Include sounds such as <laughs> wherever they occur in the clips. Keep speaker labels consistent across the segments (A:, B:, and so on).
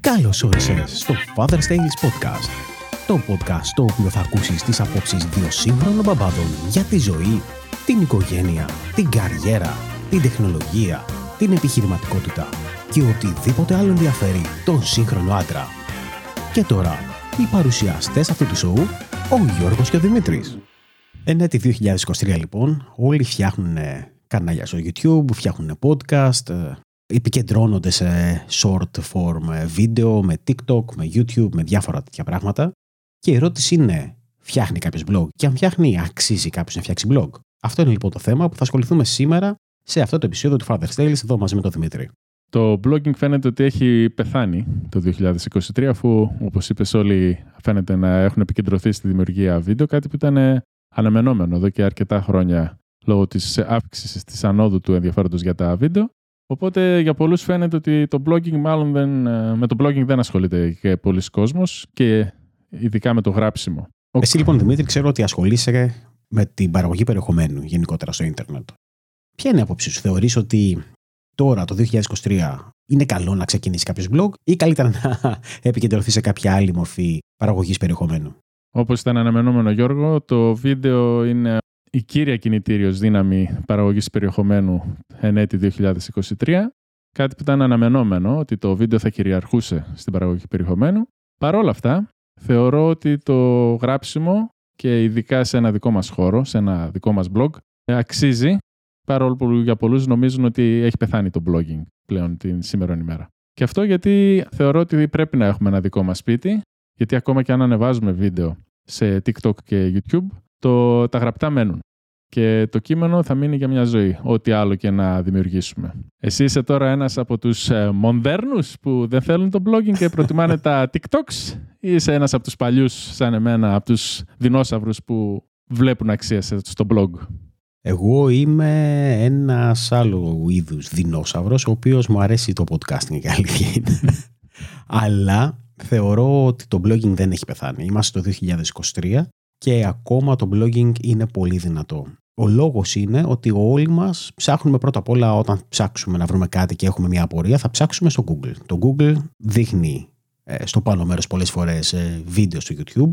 A: Καλώς όρισες στο Father's Tales Podcast. Το podcast στο οποίο θα ακούσεις τις απόψεις δύο σύγχρονων μπαμπάδων για τη ζωή, την οικογένεια, την καριέρα, την τεχνολογία, την επιχειρηματικότητα και οτιδήποτε άλλο ενδιαφέρει τον σύγχρονο άντρα. Και τώρα, οι παρουσιαστές αυτού του σοου, ο Γιώργος και ο Δημήτρης. Ενέτη 2023 λοιπόν, όλοι φτιάχνουν ε, κανάλια στο YouTube, φτιάχνουν podcast, ε, επικεντρώνονται σε short form ε, βίντεο, με TikTok, με YouTube, με διάφορα τέτοια πράγματα. Και η ερώτηση είναι, φτιάχνει κάποιος blog; Και αν φτιάχνει, αξίζει κάποιος να φτιάξει blog; Αυτό είναι λοιπόν το θέμα που θα ασχοληθούμε σήμερα σε αυτό το επεισόδιο του Father's Tales εδώ μαζί με τον Δημήτρη.
B: Το blogging φαίνεται ότι έχει πεθάνει το 2023, αφού, όπως είπες, όλοι φαίνεται να έχουν επικεντρωθεί στη δημιουργία βίντεο, κάτι που ήταν αναμενόμενο εδώ και αρκετά χρόνια λόγω της αύξησης της ανόδου του ενδιαφέροντος για τα βίντεο. Οπότε για πολλούς φαίνεται ότι το blogging μάλλον δεν, με το blogging δεν ασχολείται και πολλοί κόσμος και ειδικά με το γράψιμο.
A: Εσύ λοιπόν Δημήτρη ξέρω ότι ασχολείσαι με την παραγωγή περιεχομένου γενικότερα στο ίντερνετ. Ποια είναι η άποψή σου, θεωρείς ότι τώρα το 2023 είναι καλό να ξεκινήσει κάποιος blog ή καλύτερα να <laughs> επικεντρωθεί σε κάποια άλλη μορφή παραγωγής περιεχομένου;
B: Όπως ήταν αναμενόμενο Γιώργο, το βίντεο είναι η κύρια κινητήριος δύναμη παραγωγής περιεχομένου εν έτη 2023. Κάτι που ήταν αναμενόμενο ότι το βίντεο θα κυριαρχούσε στην παραγωγή περιεχομένου. Παρ' όλα αυτά, θεωρώ ότι το γράψιμο και ειδικά σε ένα δικό μας χώρο, σε ένα δικό μας blog, αξίζει, παρόλο που για πολλούς νομίζουν ότι έχει πεθάνει το blogging πλέον την σήμερα ημέρα. Και αυτό γιατί θεωρώ ότι πρέπει να έχουμε ένα δικό μας σπίτι, γιατί ακόμα και αν ανεβάζουμε βίντεο σε TikTok και YouTube, το, τα γραπτά μένουν. Και το κείμενο θα μείνει για μια ζωή, ό,τι άλλο και να δημιουργήσουμε. Εσύ είσαι τώρα ένας από τους ε, μοντέρνους που δεν θέλουν το blogging και προτιμάνε τα <laughs> TikToks; Ή είσαι ένας από τους παλιούς σαν εμένα, από τους δεινόσαυρους που βλέπουν αξία στο blog;
A: Εγώ είμαι ένας άλλο είδους δεινόσαυρος, ο οποίος μου αρέσει το podcasting και αλήθεια είναι. <laughs> Αλλά θεωρώ ότι το blogging δεν έχει πεθάνει. Είμαστε το 2023 και ακόμα το blogging είναι πολύ δυνατό. Ο λόγος είναι ότι όλοι μας ψάχνουμε πρώτα απ' όλα όταν ψάξουμε να βρούμε κάτι και έχουμε μια απορία θα ψάξουμε στο Google. Το Google δείχνει ε, στο πάνω μέρος πολλές φορές ε, βίντεο στο YouTube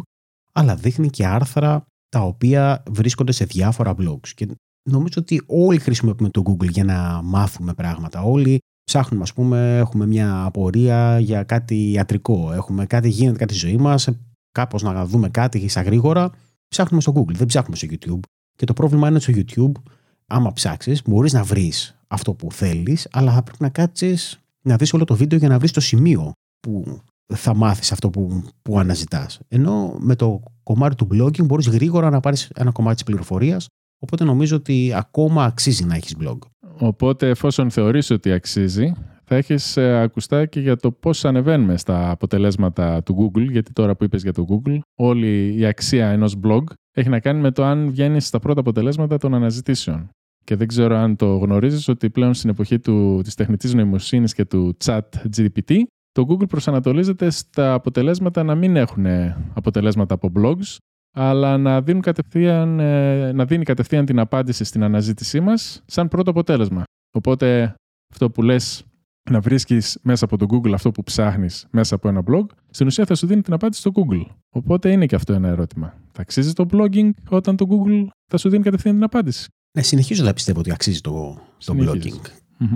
A: αλλά δείχνει και άρθρα τα οποία βρίσκονται σε διάφορα blogs. Και νομίζω ότι όλοι χρησιμοποιούμε το Google για να μάθουμε πράγματα. Όλοι ψάχνουμε, ας πούμε, έχουμε μια απορία για κάτι ιατρικό. Έχουμε κάτι, γίνεται κάτι στη ζωή μας, κάπως να δούμε κάτι στα γρήγορα. Ψάχνουμε στο Google, δεν ψάχνουμε στο YouTube. Και το πρόβλημα είναι στο YouTube, άμα ψάξεις, μπορείς να βρεις αυτό που θέλεις, αλλά θα πρέπει να κάτσεις να δεις όλο το βίντεο για να βρεις το σημείο που θα μάθεις αυτό που, που αναζητάς. Ενώ με το κομμάτι του blogging μπορείς γρήγορα να πάρεις ένα κομμάτι της πληροφορίας, οπότε νομίζω ότι ακόμα αξίζει να έχεις blog.
B: Οπότε εφόσον θεωρείς ότι αξίζει, θα έχεις ε, ακουστά και για το πώς ανεβαίνουμε στα αποτελέσματα του Google, γιατί τώρα που είπες για το Google, όλη η αξία ενός blog έχει να κάνει με το αν βγαίνεις στα πρώτα αποτελέσματα των αναζητήσεων. Και δεν ξέρω αν το γνωρίζεις ότι πλέον στην εποχή του, της τεχνητής νοημοσύνης και του chat GPT, το Google προσανατολίζεται στα αποτελέσματα να μην έχουν αποτελέσματα από blogs, αλλά να, δίνουν κατευθείαν, ε, να δίνει κατευθείαν την απάντηση στην αναζήτησή μας σαν πρώτο αποτέλεσμα. Οπότε αυτό που λες να βρίσκεις μέσα από το Google αυτό που ψάχνεις μέσα από ένα blog, στην ουσία θα σου δίνει την απάντηση στο Google. Οπότε είναι και αυτό ένα ερώτημα. Θα αξίζει το blogging όταν το Google θα σου δίνει κατευθείαν την απάντηση;
A: Ναι, συνεχίζω να πιστεύω ότι αξίζει το, το blogging.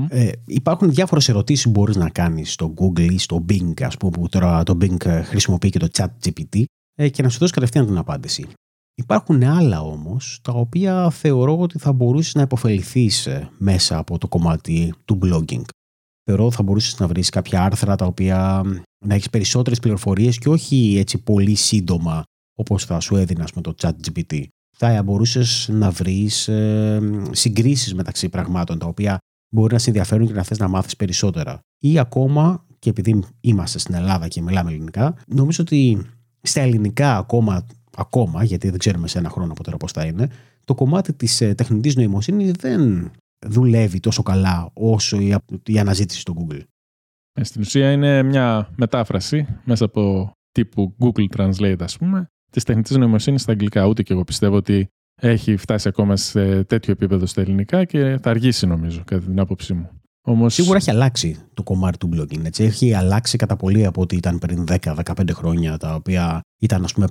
A: Ε, υπάρχουν διάφορες ερωτήσεις που μπορείς να κάνεις στο Google ή στο Bing, ας πούμε, που τώρα το Bing χρησιμοποιεί και το Chat GPT, ε, και να σου δώσει κατευθείαν την απάντηση. Υπάρχουν άλλα όμως, τα οποία θεωρώ ότι θα μπορούσες να υποφεληθείς ε, μέσα από το κομμάτι του blogging. Θεωρώ ότι θα μπορούσες να βρεις κάποια άρθρα τα οποία να έχεις περισσότερες πληροφορίες και όχι έτσι πολύ σύντομα όπως θα σου έδινα με το chat GPT. Θα μπορούσες να βρεις ε, συγκρίσεις μεταξύ πραγμάτων τα οποία μπορεί να σε ενδιαφέρουν και να θες να μάθεις περισσότερα. Ή ακόμα, και επειδή είμαστε στην Ελλάδα και μιλάμε ελληνικά, νομίζω ότι στα ελληνικά ακόμα, ακόμα γιατί δεν ξέρουμε σε ένα χρόνο από τώρα πώς θα είναι, το κομμάτι της ε, τεχνητής νοημοσύνης δεν δουλεύει τόσο καλά όσο η, η αναζήτηση στο Google.
B: Ε, στην ουσία είναι μια μετάφραση μέσα από τύπου Google Translate, ας πούμε, της τεχνητής νοημοσύνης στα αγγλικά. Ούτε και εγώ πιστεύω ότι έχει φτάσει ακόμα σε τέτοιο επίπεδο στα ελληνικά και θα αργήσει νομίζω, κατά την άποψή μου. Όμως...
A: Σίγουρα έχει αλλάξει το κομμάτι του blogging. Έτσι. Έχει αλλάξει κατά πολύ από ό,τι ήταν πριν 10-15 χρόνια, τα οποία ήταν ας πούμε,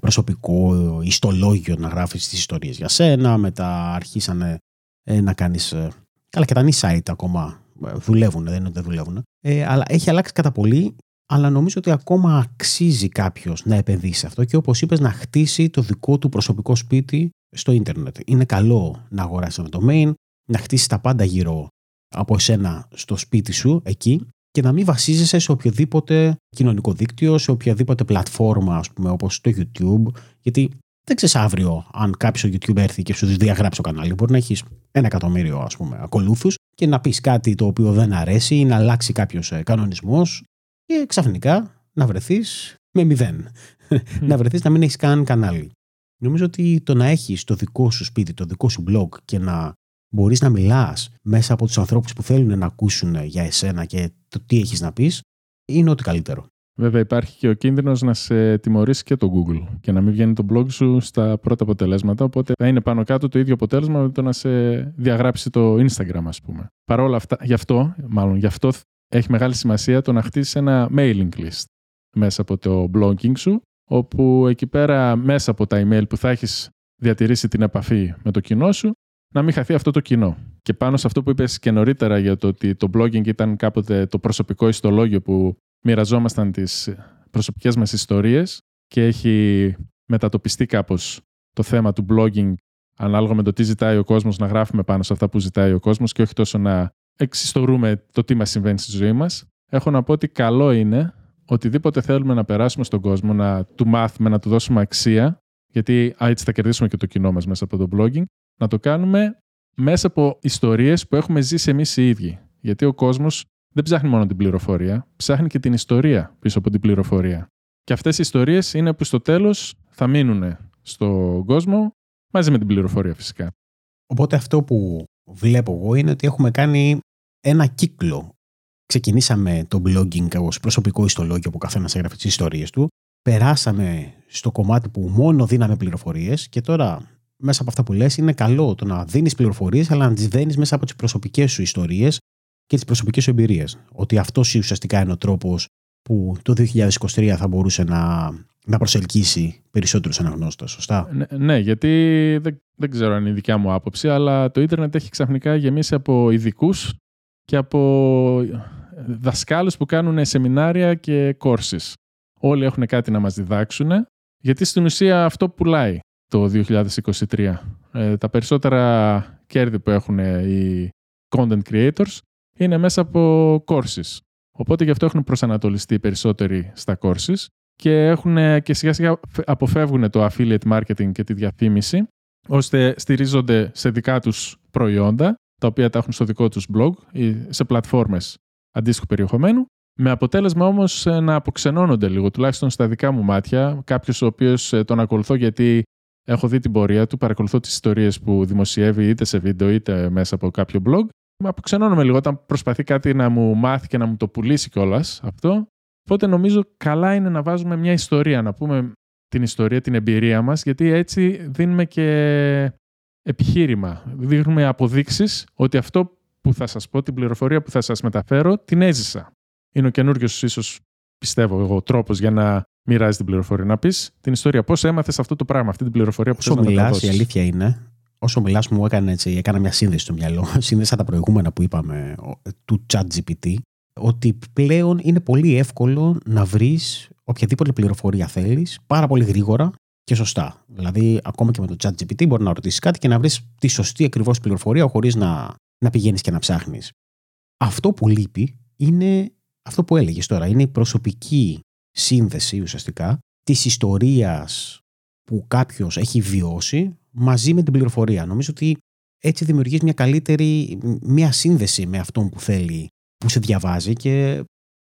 A: προσωπικό ιστολόγιο να γράφεις τις ιστορίες για σένα. Μετά αρχίσανε ε, να κάνεις. Ε, καλά, και τα site ακόμα ε, δουλεύουν, δεν είναι ότι δεν δουλεύουν. Ε, αλλά έχει αλλάξει κατά πολύ. Αλλά νομίζω ότι ακόμα αξίζει κάποιος να επενδύσει σε αυτό και όπως είπες, να χτίσει το δικό του προσωπικό σπίτι στο ίντερνετ. Είναι καλό να αγοράσει ένα domain, να χτίσει τα πάντα γύρω από εσένα στο σπίτι σου εκεί και να μην βασίζεσαι σε οποιοδήποτε κοινωνικό δίκτυο, σε οποιαδήποτε πλατφόρμα, ας πούμε, όπως το YouTube, γιατί δεν ξέρεις αύριο αν κάποιος YouTube έρθει και σου διαγράψει το κανάλι. Μπορεί να έχεις ένα εκατομμύριο ας πούμε, ακολούθους και να πεις κάτι το οποίο δεν αρέσει ή να αλλάξει κάποιος ε, κανονισμός και ξαφνικά να βρεθείς με μηδέν. να βρεθείς να μην έχεις καν κανάλι. Νομίζω ότι το να έχεις το δικό σου σπίτι, το δικό σου blog και να μπορείς να μιλάς μέσα από τους ανθρώπους που θέλουν να ακούσουν για εσένα και το τι έχεις να πεις, είναι ό,τι καλύτερο.
B: Βέβαια υπάρχει και ο κίνδυνος να σε τιμωρήσει και το Google και να μην βγαίνει το blog σου στα πρώτα αποτελέσματα, οπότε θα είναι πάνω κάτω το ίδιο αποτέλεσμα με το να σε διαγράψει το Instagram ας πούμε. Παρ' όλα αυτά, γι' αυτό, μάλλον γι' αυτό έχει μεγάλη σημασία το να χτίσεις ένα mailing list μέσα από το blogging σου, όπου εκεί πέρα μέσα από τα email που θα έχεις διατηρήσει την επαφή με το κοινό σου, να μην χαθεί αυτό το κοινό. Και πάνω σε αυτό που είπες και νωρίτερα για το ότι το blogging ήταν κάποτε το προσωπικό ιστολόγιο που μοιραζόμασταν τις προσωπικές μας ιστορίες και έχει μετατοπιστεί κάπως το θέμα του blogging ανάλογα με το τι ζητάει ο κόσμος να γράφουμε πάνω σε αυτά που ζητάει ο κόσμος και όχι τόσο να εξιστορούμε το τι μας συμβαίνει στη ζωή μας. Έχω να πω ότι καλό είναι οτιδήποτε θέλουμε να περάσουμε στον κόσμο, να του μάθουμε, να του δώσουμε αξία, γιατί έτσι θα κερδίσουμε και το κοινό μας μέσα από το blogging, να το κάνουμε μέσα από ιστορίες που έχουμε ζήσει εμείς οι ίδιοι. Γιατί ο κόσμος δεν ψάχνει μόνο την πληροφορία, ψάχνει και την ιστορία πίσω από την πληροφορία. Και αυτές οι ιστορίες είναι που στο τέλος θα μείνουν στον κόσμο μαζί με την πληροφορία φυσικά.
A: Οπότε αυτό που βλέπω εγώ είναι ότι έχουμε κάνει ένα κύκλο. Ξεκινήσαμε το blogging ως προσωπικό ιστολόγιο που καθένας έγραφε τις ιστορίες του. Περάσαμε στο κομμάτι που μόνο δίναμε πληροφορίες και τώρα μέσα από αυτά που λες είναι καλό το να δίνεις πληροφορίες αλλά να τις δένεις μέσα από τις προσωπικές σου ιστορίες και τις προσωπικές σου εμπειρίες. Ότι αυτός ουσιαστικά είναι ο τρόπος που το 2023 θα μπορούσε να, να προσελκύσει περισσότερους αναγνώστες, σωστά;
B: Ναι, ναι γιατί δεν, δεν ξέρω αν είναι η δικιά μου άποψη, αλλά το ίντερνετ έχει ξαφνικά γεμίσει από ειδικούς και από δασκάλους που κάνουν σεμινάρια και κόρσεις. Όλοι έχουν κάτι να μας διδάξουν, γιατί στην ουσία αυτό πουλάει το 2023. Ε, τα περισσότερα κέρδη που έχουν οι content creators είναι μέσα από courses. Οπότε γι' αυτό έχουν προσανατολιστεί περισσότεροι στα courses και, έχουν, και σιγά σιγά αποφεύγουν το affiliate marketing και τη διαφήμιση ώστε στηρίζονται σε δικά τους προϊόντα τα οποία τα έχουν στο δικό τους blog ή σε πλατφόρμες αντίστοιχου περιεχομένου με αποτέλεσμα όμως να αποξενώνονται λίγο, τουλάχιστον στα δικά μου μάτια, κάποιος ο οποίος ε, τον ακολουθώ γιατί Έχω δει την πορεία του, παρακολουθώ τις ιστορίες που δημοσιεύει είτε σε βίντεο είτε μέσα από κάποιο blog. Αποξενώνομαι λίγο όταν προσπαθεί κάτι να μου μάθει και να μου το πουλήσει κιόλας αυτό. Οπότε νομίζω καλά είναι να βάζουμε μια ιστορία, να πούμε την ιστορία, την εμπειρία μας, γιατί έτσι δίνουμε και επιχείρημα. Δείχνουμε αποδείξεις ότι αυτό που θα σας πω, την πληροφορία που θα σας μεταφέρω, την έζησα. Είναι ο καινούριο ίσως, πιστεύω εγώ, τρόπος για να μοιράζεις την πληροφορία. Να πεις την ιστορία. Πώς έμαθες αυτό το πράγμα, αυτή την πληροφορία που
A: όσο
B: θες
A: μιλάς, η αλήθεια είναι, όσο μιλάς, μου έκανε έτσι, έκανα μια σύνδεση στο μυαλό. <laughs> Σύνδεσα τα προηγούμενα που είπαμε του ChatGPT, ότι πλέον είναι πολύ εύκολο να βρεις οποιαδήποτε πληροφορία θέλεις πάρα πολύ γρήγορα και σωστά. Δηλαδή, ακόμα και με το ChatGPT μπορεί να ρωτήσεις κάτι και να βρεις τη σωστή ακριβώς πληροφορία χωρίς να, να πηγαίνεις και να ψάχνεις. Αυτό που λείπει είναι αυτό που έλεγες τώρα. Είναι η προσωπική σύνδεση ουσιαστικά της ιστορίας που κάποιος έχει βιώσει μαζί με την πληροφορία. Νομίζω ότι έτσι δημιουργείς μια καλύτερη μια σύνδεση με αυτόν που θέλει, που σε διαβάζει και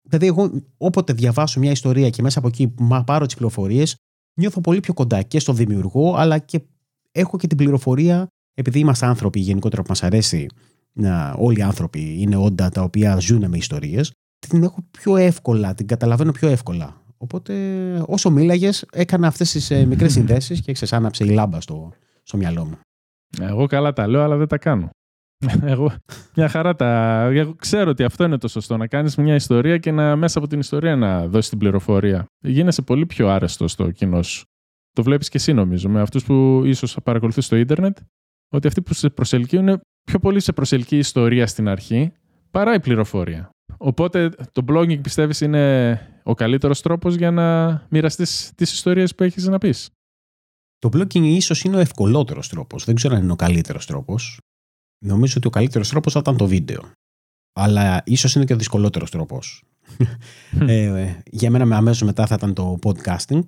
A: δηλαδή εγώ όποτε διαβάσω μια ιστορία και μέσα από εκεί πάρω τις πληροφορίες νιώθω πολύ πιο κοντά και στον δημιουργό αλλά και έχω και την πληροφορία επειδή είμαστε άνθρωποι γενικότερα που μας αρέσει να, όλοι οι άνθρωποι είναι όντα τα οποία ζουν με ιστορίες την έχω πιο εύκολα, την καταλαβαίνω πιο εύκολα. Οπότε όσο μίλαγες, έκανα αυτές τις ε, μικρές <laughs> συνδέσεις και άναψε η λάμπα στο, στο μυαλό μου.
B: Εγώ καλά τα λέω, αλλά δεν τα κάνω. <laughs> Εγώ μια χαρά τα. Εγώ ξέρω ότι αυτό είναι το σωστό. Να κάνεις μια ιστορία και να μέσα από την ιστορία να δώσεις την πληροφορία. Γίνεσαι πολύ πιο άρεστος στο κοινό σου. Το βλέπεις και εσύ νομίζω με αυτούς που ίσως παρακολουθείς στο ίντερνετ. Ότι αυτοί που σε προσελκύουν πιο πολύ σε προσελκύει η ιστορία στην αρχή παρά η πληροφορία. Οπότε το blogging πιστεύεις είναι ο καλύτερος τρόπος για να μοιραστείς τις ιστορίες που έχεις να πεις;
A: Το blogging ίσως είναι ο ευκολότερος τρόπος. Δεν ξέρω αν είναι ο καλύτερος τρόπος. Νομίζω ότι ο καλύτερος τρόπος θα ήταν το βίντεο. Αλλά ίσως είναι και ο δυσκολότερος τρόπος. ε, για μένα με αμέσως μετά θα ήταν το podcasting.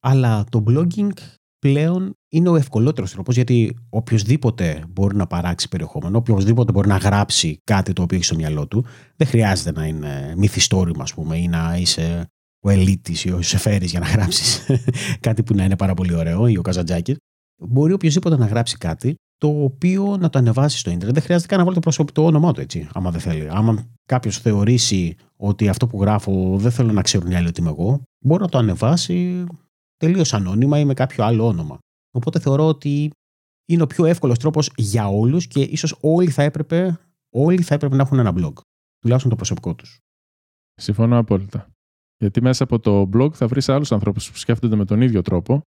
A: Αλλά το blogging πλέον είναι ο ευκολότερος τρόπος γιατί οποιοδήποτε μπορεί να παράξει περιεχόμενο, οποιοδήποτε μπορεί να γράψει κάτι το οποίο έχει στο μυαλό του, δεν χρειάζεται να είναι μυθιστόρημα, ας πούμε, ή να είσαι ο Ελίτης ή ο Σεφέρη για να γράψεις <laughs> κάτι που να είναι πάρα πολύ ωραίο, ή ο Καζαντζάκης. Μπορεί οποιοδήποτε να γράψει κάτι το οποίο να το ανεβάσει στο ίντερνετ. Δεν χρειάζεται καν να βάλει το προσωπικό όνομά του έτσι, άμα δεν θέλει. Άμα κάποιος θεωρήσει ότι αυτό που γράφω δεν θέλω να ξέρουν οι άλλοι ότι είμαι εγώ, μπορεί να το ανεβάσει τελείως ανώνυμα ή με κάποιο άλλο όνομα. Οπότε θεωρώ ότι είναι ο πιο εύκολος τρόπος για όλους και ίσως όλοι θα έπρεπε, όλοι θα έπρεπε να έχουν ένα blog. Τουλάχιστον το προσωπικό τους.
B: Συμφωνώ απόλυτα. Γιατί μέσα από το blog θα βρεις άλλους ανθρώπους που σκέφτονται με τον ίδιο τρόπο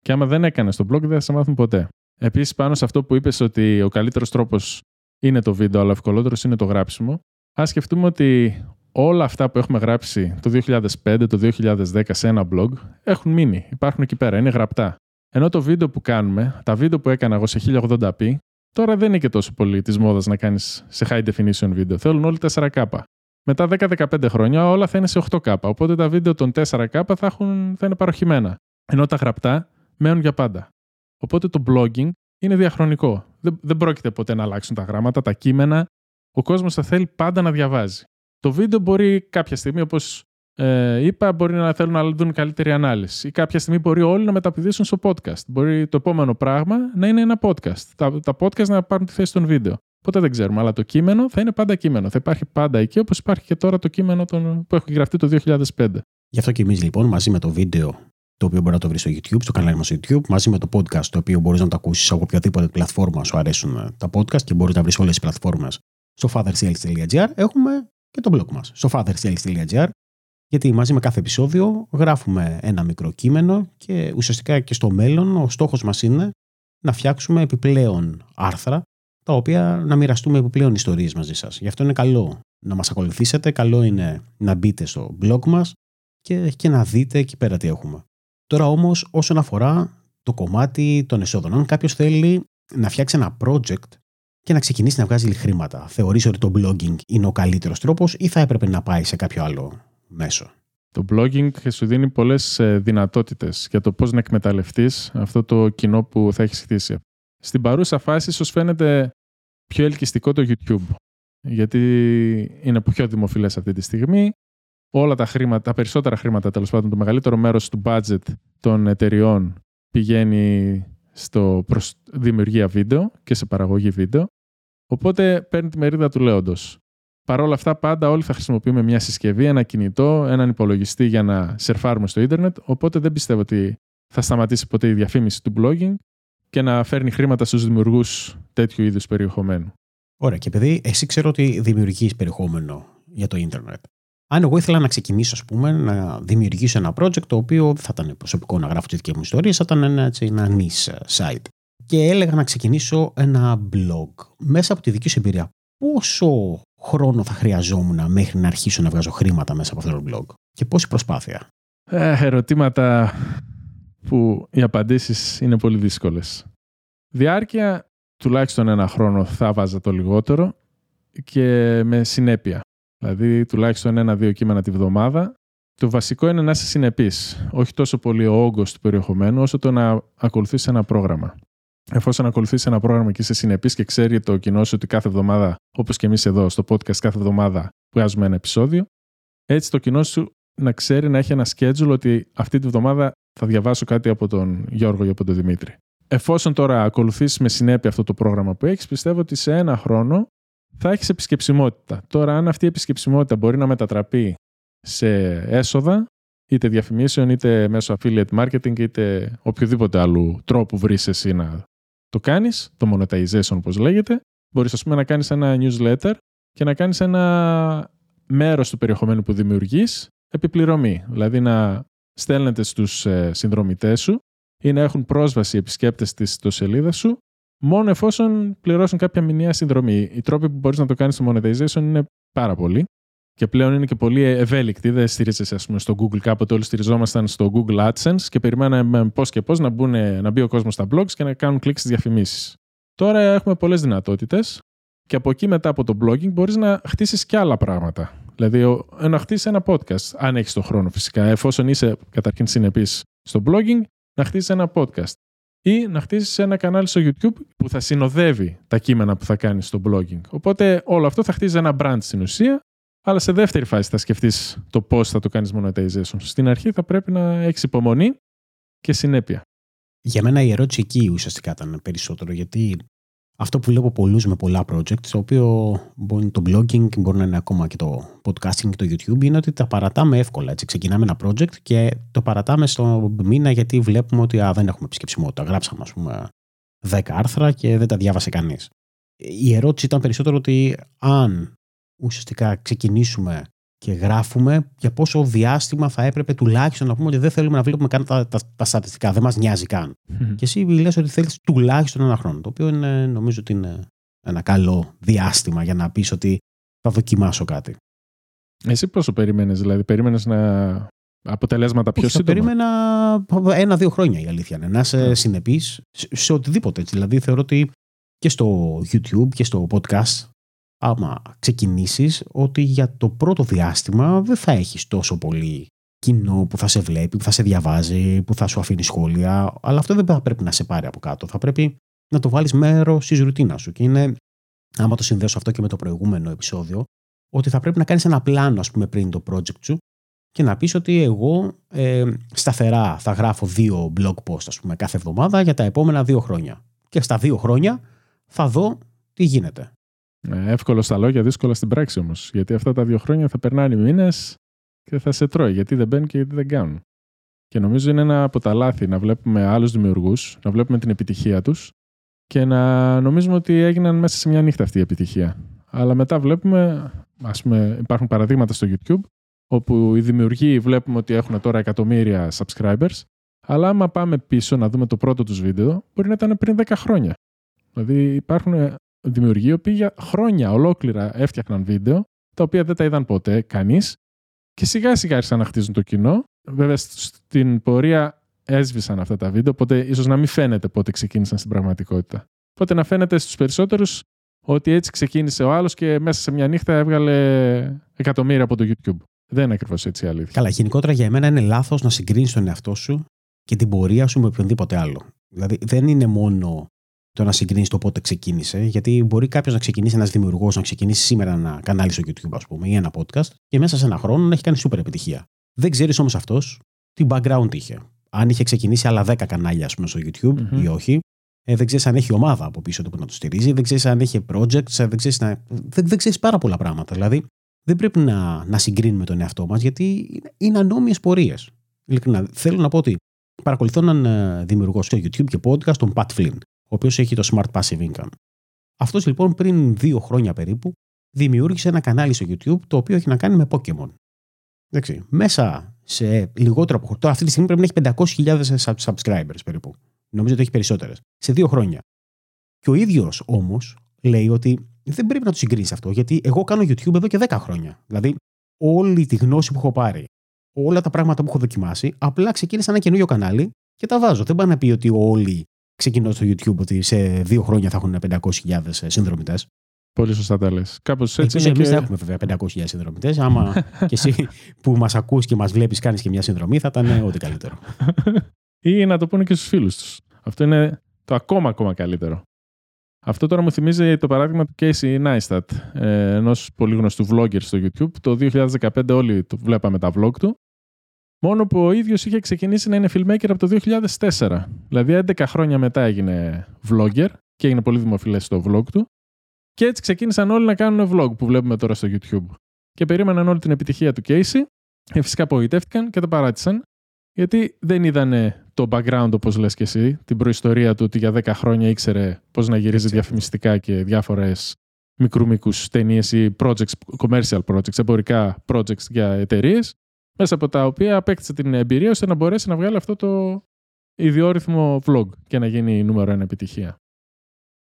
B: και άμα δεν έκανες το blog δεν θα σε μάθουν ποτέ. Επίσης, πάνω σε αυτό που είπες ότι ο καλύτερος τρόπος είναι το βίντεο, αλλά ο ευκολότερος είναι το γράψιμο, ας σκεφτούμε ότι όλα αυτά που έχουμε γράψει το 2005, το 2010 σε ένα blog έχουν μείνει. Υπάρχουν εκεί πέρα, είναι γραπτά. Ενώ το βίντεο που κάνουμε, τα βίντεο που έκανα εγώ σε 1080p, τώρα δεν είναι και τόσο πολύ της μόδας να κάνεις σε high definition βίντεο. Θέλουν όλοι 4K. Μετά 10-15 χρόνια όλα θα είναι σε 8K. Οπότε τα βίντεο των 4K θα, έχουν, θα είναι παροχημένα. Ενώ τα γραπτά μένουν για πάντα. Οπότε το blogging είναι διαχρονικό. Δεν, δεν πρόκειται ποτέ να αλλάξουν τα γράμματα, τα κείμενα. Ο κόσμος θα θέλει πάντα να διαβάζει. Το βίντεο μπορεί κάποια στιγμή, όπως ε, είπα, μπορεί να θέλουν να δουν καλύτερη ανάλυση. Ή κάποια στιγμή μπορεί όλοι να μεταπηδήσουν στο podcast. Μπορεί το επόμενο πράγμα να είναι ένα podcast. Τα, τα podcast να πάρουν τη θέση των βίντεο. Ποτέ δεν ξέρουμε. Αλλά το κείμενο θα είναι πάντα κείμενο. Θα υπάρχει πάντα εκεί, όπως υπάρχει και τώρα το κείμενο τον, που έχει γραφτεί το 2005.
A: Γι' αυτό και εμείς λοιπόν μαζί με το βίντεο το οποίο μπορεί να το βρεις στο YouTube, στο κανάλι μας στο YouTube, μαζί με το podcast, το οποίο μπορείς να το ακούσεις από οποιαδήποτε πλατφόρμα σου αρέσουν τα podcast και μπορείς να βρεις όλες τις πλατφόρμες στο fathersales.gr. Έχουμε και το blog μας στο fathersales.gr. Γιατί μαζί με κάθε επεισόδιο γράφουμε ένα μικρό κείμενο και ουσιαστικά και στο μέλλον ο στόχος μας είναι να φτιάξουμε επιπλέον άρθρα τα οποία να μοιραστούμε επιπλέον ιστορίες μαζί σας. Γι' αυτό είναι καλό να μας ακολουθήσετε, καλό είναι να μπείτε στο blog μας και, και να δείτε εκεί πέρα τι έχουμε. Τώρα όμως όσον αφορά το κομμάτι των εσόδων, αν κάποιος θέλει να φτιάξει ένα project και να ξεκινήσει να βγάζει χρήματα, θεωρείς ότι το blogging είναι ο καλύτερος τρόπος ή θα έπρεπε να πάει σε κάποιο άλλο μέσο;
B: Το blogging σου δίνει πολλές ε, δυνατότητες για το πώς να εκμεταλλευτείς αυτό το κοινό που θα έχεις χτίσει. Στην παρούσα φάση ίσως φαίνεται πιο ελκυστικό το YouTube, γιατί είναι πιο δημοφιλές αυτή τη στιγμή. Όλα τα χρήματα, τα περισσότερα χρήματα, τέλος πάντων, το μεγαλύτερο μέρος του budget των εταιριών πηγαίνει στο προς δημιουργία βίντεο και σε παραγωγή βίντεο. Οπότε παίρνει τη μερίδα του λέοντος. Παρ' όλα αυτά, πάντα όλοι θα χρησιμοποιούμε μια συσκευή, ένα κινητό, έναν υπολογιστή για να σερφάρουμε στο ίντερνετ. Οπότε δεν πιστεύω ότι θα σταματήσει ποτέ η διαφήμιση του blogging και να φέρνει χρήματα στους δημιουργούς τέτοιου είδους περιεχομένου.
A: Ωραία. Και επειδή εσύ ξέρω ότι δημιουργείς περιεχόμενο για το ίντερνετ. Αν εγώ ήθελα να ξεκινήσω, ας πούμε, να δημιουργήσω ένα project το οποίο θα ήταν προσωπικό να γράφω τη δική μου ιστορία, θα ήταν ένα, έτσι, ένα niche site. Και έλεγα να ξεκινήσω ένα blog. Μέσα από τη δική σου εμπειρία, πόσο χρόνο θα χρειαζόμουν μέχρι να αρχίσω να βγάζω χρήματα μέσα από αυτό το blog και πόση προσπάθεια;
B: Ε, ερωτήματα που οι απαντήσεις είναι πολύ δύσκολες. Διάρκεια τουλάχιστον ένα χρόνο θα βάζα το λιγότερο και με συνέπεια. Δηλαδή τουλάχιστον ένα-δύο κείμενα τη βδομάδα. Το βασικό είναι να είσαι συνεπής. Όχι τόσο πολύ ο όγκος του περιεχομένου όσο το να ακολουθείς ένα πρόγραμμα εφόσον ακολουθείς ένα πρόγραμμα και είσαι συνεπής και ξέρει το κοινό σου ότι κάθε εβδομάδα, όπως και εμείς εδώ στο podcast, κάθε εβδομάδα βγάζουμε ένα επεισόδιο, έτσι το κοινό σου να ξέρει να έχει ένα schedule ότι αυτή τη βδομάδα θα διαβάσω κάτι από τον Γιώργο ή από τον Δημήτρη. Εφόσον τώρα ακολουθήσει με συνέπεια αυτό το πρόγραμμα που έχεις, πιστεύω ότι σε ένα χρόνο θα έχεις επισκεψιμότητα. Τώρα, αν αυτή η επισκεψιμότητα μπορεί να μετατραπεί σε έσοδα, είτε διαφημίσεων, είτε μέσω affiliate marketing, είτε οποιοδήποτε άλλου τρόπου βρεις εσύ να το κάνεις, το monetization όπως λέγεται, Μπορείς, ας πούμε, να κάνεις ένα newsletter και να κάνεις ένα μέρος του περιεχομένου που δημιουργείς επιπληρωμή. Δηλαδή να στέλνετε στους ε, συνδρομητές σου ή να έχουν πρόσβαση οι επισκέπτες της σελίδα σου μόνο εφόσον πληρώσουν κάποια μηνιαία συνδρομή. Οι τρόποι που μπορείς να το κάνεις στο monetization είναι πάρα πολλοί και πλέον είναι και πολύ ευέλικτοι. Δεν στηρίζεσαι, ας πούμε, στο Google. Κάποτε όλοι στηριζόμασταν στο Google AdSense και περιμέναμε πώς και πώς να, να μπει ο κόσμος στα blogs και να κάνουν κλικ στις διαφημίσεις. Τώρα έχουμε πολλές δυνατότητες και από εκεί μετά από το blogging μπορείς να χτίσεις και άλλα πράγματα. Δηλαδή, να χτίσει ένα podcast, αν έχεις τον χρόνο φυσικά. Εφόσον είσαι καταρχήν συνεπής στο blogging, να χτίσει ένα podcast. Ή να χτίσει ένα κανάλι στο YouTube που θα συνοδεύει τα κείμενα που θα κάνεις στο blogging. Οπότε όλο αυτό θα χτίζει ένα brand στην ουσία, αλλά σε δεύτερη φάση θα σκεφτείς το πώς θα το κάνεις monetization. Στην αρχή θα πρέπει να έχεις υπομονή και συνέπεια.
A: Για μένα η ερώτηση εκεί ουσιαστικά ήταν περισσότερο, γιατί αυτό που βλέπω πολλούς με πολλά projects, το οποίο μπορεί το blogging, μπορεί να είναι ακόμα και το podcasting και το YouTube, είναι ότι τα παρατάμε εύκολα. Έτσι. Ξεκινάμε ένα project και το παρατάμε στο μήνα γιατί βλέπουμε ότι α, δεν έχουμε επισκεψιμότητα. Γράψαμε, ας πούμε, 10 άρθρα και δεν τα διάβασε κανείς. Η ερώτηση ήταν περισσότερο ότι αν ουσιαστικά ξεκινήσουμε και γράφουμε για πόσο διάστημα θα έπρεπε τουλάχιστον να πούμε ότι δεν θέλουμε να βλέπουμε καν τα, τα, τα στατιστικά. Δεν μας νοιάζει καν. Και εσύ λες ότι θέλεις τουλάχιστον ένα χρόνο. Το οποίο είναι, νομίζω ότι είναι ένα καλό διάστημα για να πεις ότι θα δοκιμάσω κάτι.
B: Εσύ πόσο περίμενες, δηλαδή, περίμενες να αποτελέσματα πιο σύντομα;
A: Περίμενα ένα-δύο χρόνια η αλήθεια είναι. Να είσαι συνεπής σε οτιδήποτε. Δηλαδή θεωρώ ότι και στο YouTube και στο podcast άμα ξεκινήσεις ότι για το πρώτο διάστημα δεν θα έχεις τόσο πολύ κοινό που θα σε βλέπει, που θα σε διαβάζει, που θα σου αφήνει σχόλια, αλλά αυτό δεν θα πρέπει να σε πάρει από κάτω. Θα πρέπει να το βάλεις μέρος τη ρουτίνα σου. Και είναι, άμα το συνδέσω αυτό και με το προηγούμενο επεισόδιο, ότι θα πρέπει να κάνεις ένα πλάνο, ας πούμε, πριν το project σου και να πεις ότι εγώ ε, σταθερά θα γράφω δύο blog post, ας πούμε, κάθε εβδομάδα για τα επόμενα δύο χρόνια. Και στα δύο χρόνια θα δω τι γίνεται.
B: Ε, εύκολο στα λόγια, δύσκολο στην πράξη όμως. Γιατί αυτά τα δύο χρόνια θα περνάνε οι μήνες και θα σε τρώει. Γιατί δεν μπαίνουν και γιατί δεν κάνουν. Και νομίζω είναι ένα από τα λάθη να βλέπουμε άλλους δημιουργούς, να βλέπουμε την επιτυχία τους και να νομίζουμε ότι έγιναν μέσα σε μια νύχτα αυτή η επιτυχία. Αλλά μετά βλέπουμε, ας πούμε, υπάρχουν παραδείγματα στο YouTube όπου οι δημιουργοί βλέπουμε ότι έχουν τώρα εκατομμύρια subscribers, αλλά άμα πάμε πίσω να δούμε το πρώτο τους βίντεο, μπορεί να ήταν πριν 10 χρόνια. Δηλαδή υπάρχουν δημιουργοί, οι οποίοι για χρόνια ολόκληρα έφτιαχναν βίντεο, τα οποία δεν τα είδαν ποτέ κανείς, και σιγά σιγά άρχισαν να χτίζουν το κοινό. Βέβαια, στην πορεία έσβησαν αυτά τα βίντεο, οπότε ίσως να μην φαίνεται πότε ξεκίνησαν στην πραγματικότητα. Οπότε να φαίνεται στους περισσότερους ότι έτσι ξεκίνησε ο άλλος και μέσα σε μια νύχτα έβγαλε εκατομμύρια από το YouTube. Δεν είναι ακριβώς έτσι η αλήθεια.
A: Καλά, γενικότερα για μένα είναι λάθος να συγκρίνεις τον εαυτό σου και την πορεία σου με οποιονδήποτε άλλο. Δηλαδή δεν είναι μόνο το να συγκρίνεις το πότε ξεκίνησε. Γιατί μπορεί κάποιος να ξεκινήσει, ένας δημιουργός, να ξεκινήσει σήμερα ένα κανάλι στο YouTube, ας πούμε, ή ένα podcast, και μέσα σε ένα χρόνο να έχει κάνει σούπερ επιτυχία. Δεν ξέρεις όμως αυτός τι background είχε. Αν είχε ξεκινήσει άλλα 10 κανάλια, ας πούμε, στο YouTube mm-hmm. ή όχι. Ε, δεν ξέρεις αν έχει ομάδα από πίσω του που να το στηρίζει, δεν ξέρεις αν έχει projects, δεν ξέρεις να... δεν, δεν ξέρεις πάρα πολλά πράγματα. Δηλαδή, δεν πρέπει να, να συγκρίνουμε τον εαυτό μας, γιατί είναι ανώμιες πορείες. Ειλικρινά, θέλω να πω ότι παρακολουθώ έναν ε, δημιουργό στο YouTube και podcast, τον Pat Flynn ο οποίος έχει το Smart Passive Income. Αυτός λοιπόν πριν δύο χρόνια περίπου δημιούργησε ένα κανάλι στο YouTube το οποίο έχει να κάνει με Pokémon. Εντάξει, μέσα σε λιγότερο από χρόνο. Αυτή τη στιγμή πρέπει να έχει 500.000 subscribers περίπου. Νομίζω ότι έχει περισσότερες. Σε δύο χρόνια. Και ο ίδιος όμως λέει ότι δεν πρέπει να το συγκρίνεις αυτό, γιατί εγώ κάνω YouTube εδώ και 10 χρόνια. Δηλαδή, όλη τη γνώση που έχω πάρει, όλα τα πράγματα που έχω δοκιμάσει, απλά ξεκίνησα ένα καινούριο κανάλι και τα βάζω. Δεν πάει να πει ότι όλοι ξεκινώ στο YouTube ότι σε δύο χρόνια θα έχουν 500.000 συνδρομητές.
B: Πολύ σωστά τα λες. Κάπως έτσι.
A: Εμείς και... δεν έχουμε βέβαια 500.000 συνδρομητές. Άμα <laughs> και εσύ που μας ακούς και μας βλέπεις, κάνεις και μια συνδρομή, θα ήταν ό,τι καλύτερο. <laughs>
B: Ή να το πούνε και στους φίλους τους. Αυτό είναι το ακόμα ακόμα καλύτερο. Αυτό τώρα μου θυμίζει το παράδειγμα του Casey Neistat, ε, ενός πολύ γνωστού vlogger στο YouTube. Το 2015 όλοι το βλέπαμε τα vlog του Μόνο που ο ίδιος είχε ξεκινήσει να είναι filmmaker από το 2004. Δηλαδή 11 χρόνια μετά έγινε vlogger και έγινε πολύ δημοφιλές στο vlog του. Και έτσι ξεκίνησαν όλοι να κάνουν vlog που βλέπουμε τώρα στο YouTube. Και περίμεναν όλη την επιτυχία του Casey. Και φυσικά απογοητεύτηκαν και το παράτησαν. Γιατί δεν είδανε το background, όπως λες και εσύ, την προϊστορία του ότι για 10 χρόνια ήξερε πώς να γυρίζει διαφημιστικά και διάφορες μικρού μήκους ταινίες ή projects, commercial projects, εμπορικά projects για εταιρείες, μέσα από τα οποία απέκτησε την εμπειρία ώστε να μπορέσει να βγάλει αυτό το ιδιόρυθμο vlog και να γίνει η νούμερο ένα επιτυχία.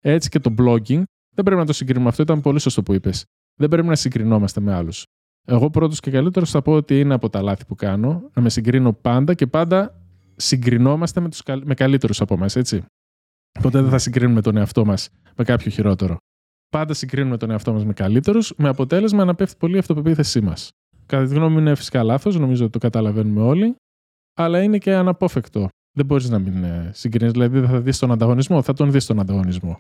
B: Έτσι και το blogging δεν πρέπει να το συγκρίνουμε. Αυτό ήταν πολύ σωστό που είπες. Δεν πρέπει να συγκρινόμαστε με άλλους. Εγώ πρώτος και καλύτερος θα πω ότι είναι από τα λάθη που κάνω να με συγκρίνω πάντα και πάντα συγκρινόμαστε με, τους, με καλύτερους από εμάς, έτσι. Ποτέ δεν θα συγκρίνουμε τον εαυτό μας με κάποιο χειρότερο. Πάντα συγκρίνουμε τον εαυτό μας με καλύτερους, με αποτέλεσμα να πέφτει πολύ η αυτοπεποίθησή μας. Κατά τη γνώμη μου είναι φυσικά λάθος, νομίζω ότι το καταλαβαίνουμε όλοι, αλλά είναι και αναπόφευκτο. Δεν μπορείς να μην ε, συγκρίνεις. Δηλαδή, δεν θα δεις τον ανταγωνισμό, θα τον δεις τον ανταγωνισμό.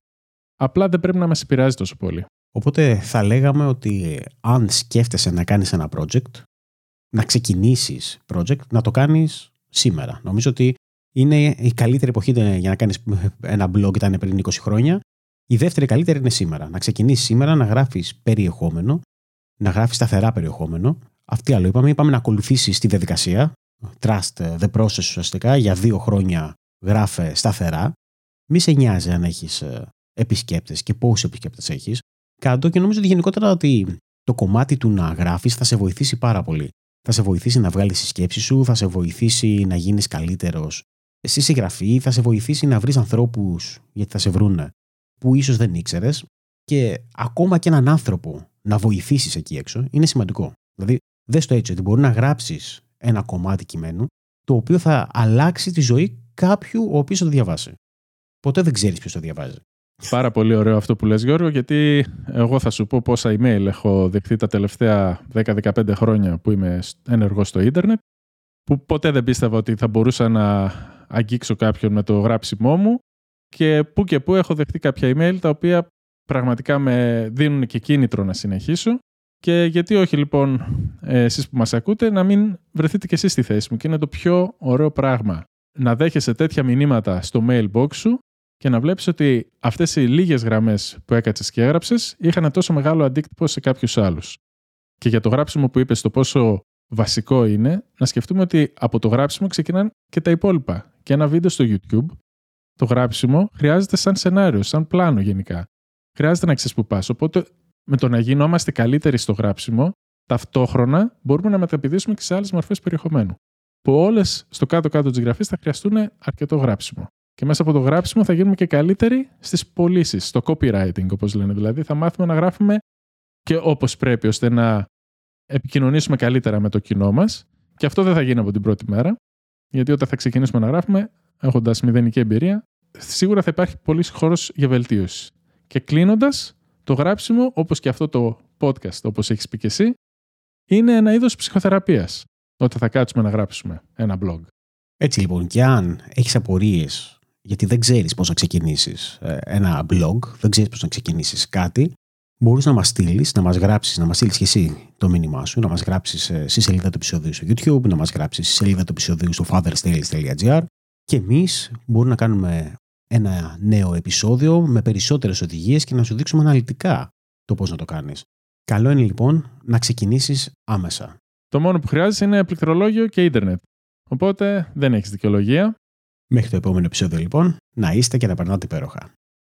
B: Απλά δεν πρέπει να μας επηρεάζει τόσο πολύ.
A: Οπότε θα λέγαμε ότι αν σκέφτεσαι να κάνεις ένα project, να ξεκινήσεις project, να το κάνεις σήμερα. Νομίζω ότι είναι η καλύτερη εποχή για να κάνεις ένα blog ήταν πριν 20 χρόνια. Η δεύτερη καλύτερη είναι σήμερα. Να ξεκινήσεις σήμερα να γράφεις περιεχόμενο, να γράφεις σταθερά περιεχόμενο. Αυτή άλλο είπαμε. Είπαμε να ακολουθήσεις τη διαδικασία. Trust the process ουσιαστικά. Για δύο χρόνια γράφε σταθερά. Μη σε νοιάζει αν έχεις ε, επισκέπτες και πόσους επισκέπτες έχεις κάτω και νομίζω ότι γενικότερα ότι το κομμάτι του να γράφεις θα σε βοηθήσει πάρα πολύ. Θα σε βοηθήσει να βγάλεις τη σκέψη σου, θα σε βοηθήσει να γίνεις καλύτερος στη συγγραφή, θα σε βοηθήσει να βρεις ανθρώπους γιατί θα σε βρούνε που ίσως δεν ήξερες και ακόμα και έναν άνθρωπο να βοηθήσεις εκεί έξω είναι σημαντικό. Δηλαδή, δες το έτσι, ότι μπορεί να γράψεις ένα κομμάτι κειμένου το οποίο θα αλλάξει τη ζωή κάποιου ο οποίος θα το διαβάσει. Ποτέ δεν ξέρεις ποιος το διαβάζει.
B: Πάρα πολύ ωραίο αυτό που λες Γιώργο, γιατί εγώ θα σου πω πόσα email έχω δεχθεί τα τελευταία 10-15 χρόνια που είμαι ενεργός στο ίντερνετ, που ποτέ δεν πίστευα ότι θα μπορούσα να αγγίξω κάποιον με το γράψιμό μου και που και που έχω δεχτεί κάποια email τα οποία πραγματικά με δίνουν και κίνητρο να συνεχίσω και γιατί όχι λοιπόν εσείς που μας ακούτε να μην βρεθείτε και εσείς στη θέση μου και είναι το πιο ωραίο πράγμα να δέχεσαι τέτοια μηνύματα στο mailbox σου και να βλέπεις ότι αυτές οι λίγες γραμμές που έκατσες και έγραψες είχαν τόσο μεγάλο αντίκτυπο σε κάποιους άλλους. Και για το γράψιμο που είπες το πόσο βασικό είναι, να σκεφτούμε ότι από το γράψιμο ξεκινάνε και τα υπόλοιπα. Και ένα βίντεο στο YouTube, το γράψιμο χρειάζεται σαν σενάριο, σαν πλάνο γενικά. Χρειάζεται να ξέρει που πα. Οπότε με το να γινόμαστε καλύτεροι στο γράψιμο, ταυτόχρονα μπορούμε να μεταπηδήσουμε και σε άλλες μορφές περιεχομένου. Που όλες στο κάτω-κάτω της γραφής θα χρειαστούν αρκετό γράψιμο. Και μέσα από το γράψιμο θα γίνουμε και καλύτεροι στις πωλήσεις, στο copywriting, όπως λένε. Δηλαδή, θα μάθουμε να γράφουμε και όπως πρέπει, ώστε να επικοινωνήσουμε καλύτερα με το κοινό μας. Και αυτό δεν θα γίνει από την πρώτη μέρα. Γιατί όταν θα ξεκινήσουμε να γράφουμε, έχοντας μηδενική εμπειρία, σίγουρα θα υπάρχει πολύ χώρος για βελτίωση. Και κλείνοντας, το γράψιμο, όπως και αυτό το podcast, όπως έχεις πει και εσύ, είναι ένα είδος ψυχοθεραπείας. Όταν θα κάτσουμε να γράψουμε ένα blog.
A: Έτσι λοιπόν, και αν έχεις απορίες γιατί δεν ξέρεις πώς να ξεκινήσεις ε, ένα blog, δεν ξέρεις πώς να ξεκινήσεις κάτι, μπορείς να μας στείλεις, να μας γράψεις, να μας στείλεις και εσύ το μήνυμά σου, να μας γράψεις ε, στη σελίδα του επεισοδίου στο YouTube, να μας γράψεις στη σελίδα του επεισοδίου στο fatherstales.gr και εμείς μπορούμε να κάνουμε ένα νέο επεισόδιο με περισσότερες οδηγίες και να σου δείξουμε αναλυτικά το πώς να το κάνεις. Καλό είναι λοιπόν να ξεκινήσεις άμεσα.
B: Το μόνο που χρειάζεσαι είναι πληκτρολόγιο και ίντερνετ. Οπότε δεν έχεις δικαιολογία.
A: Μέχρι το επόμενο επεισόδιο λοιπόν, να είστε και να περνάτε υπέροχα.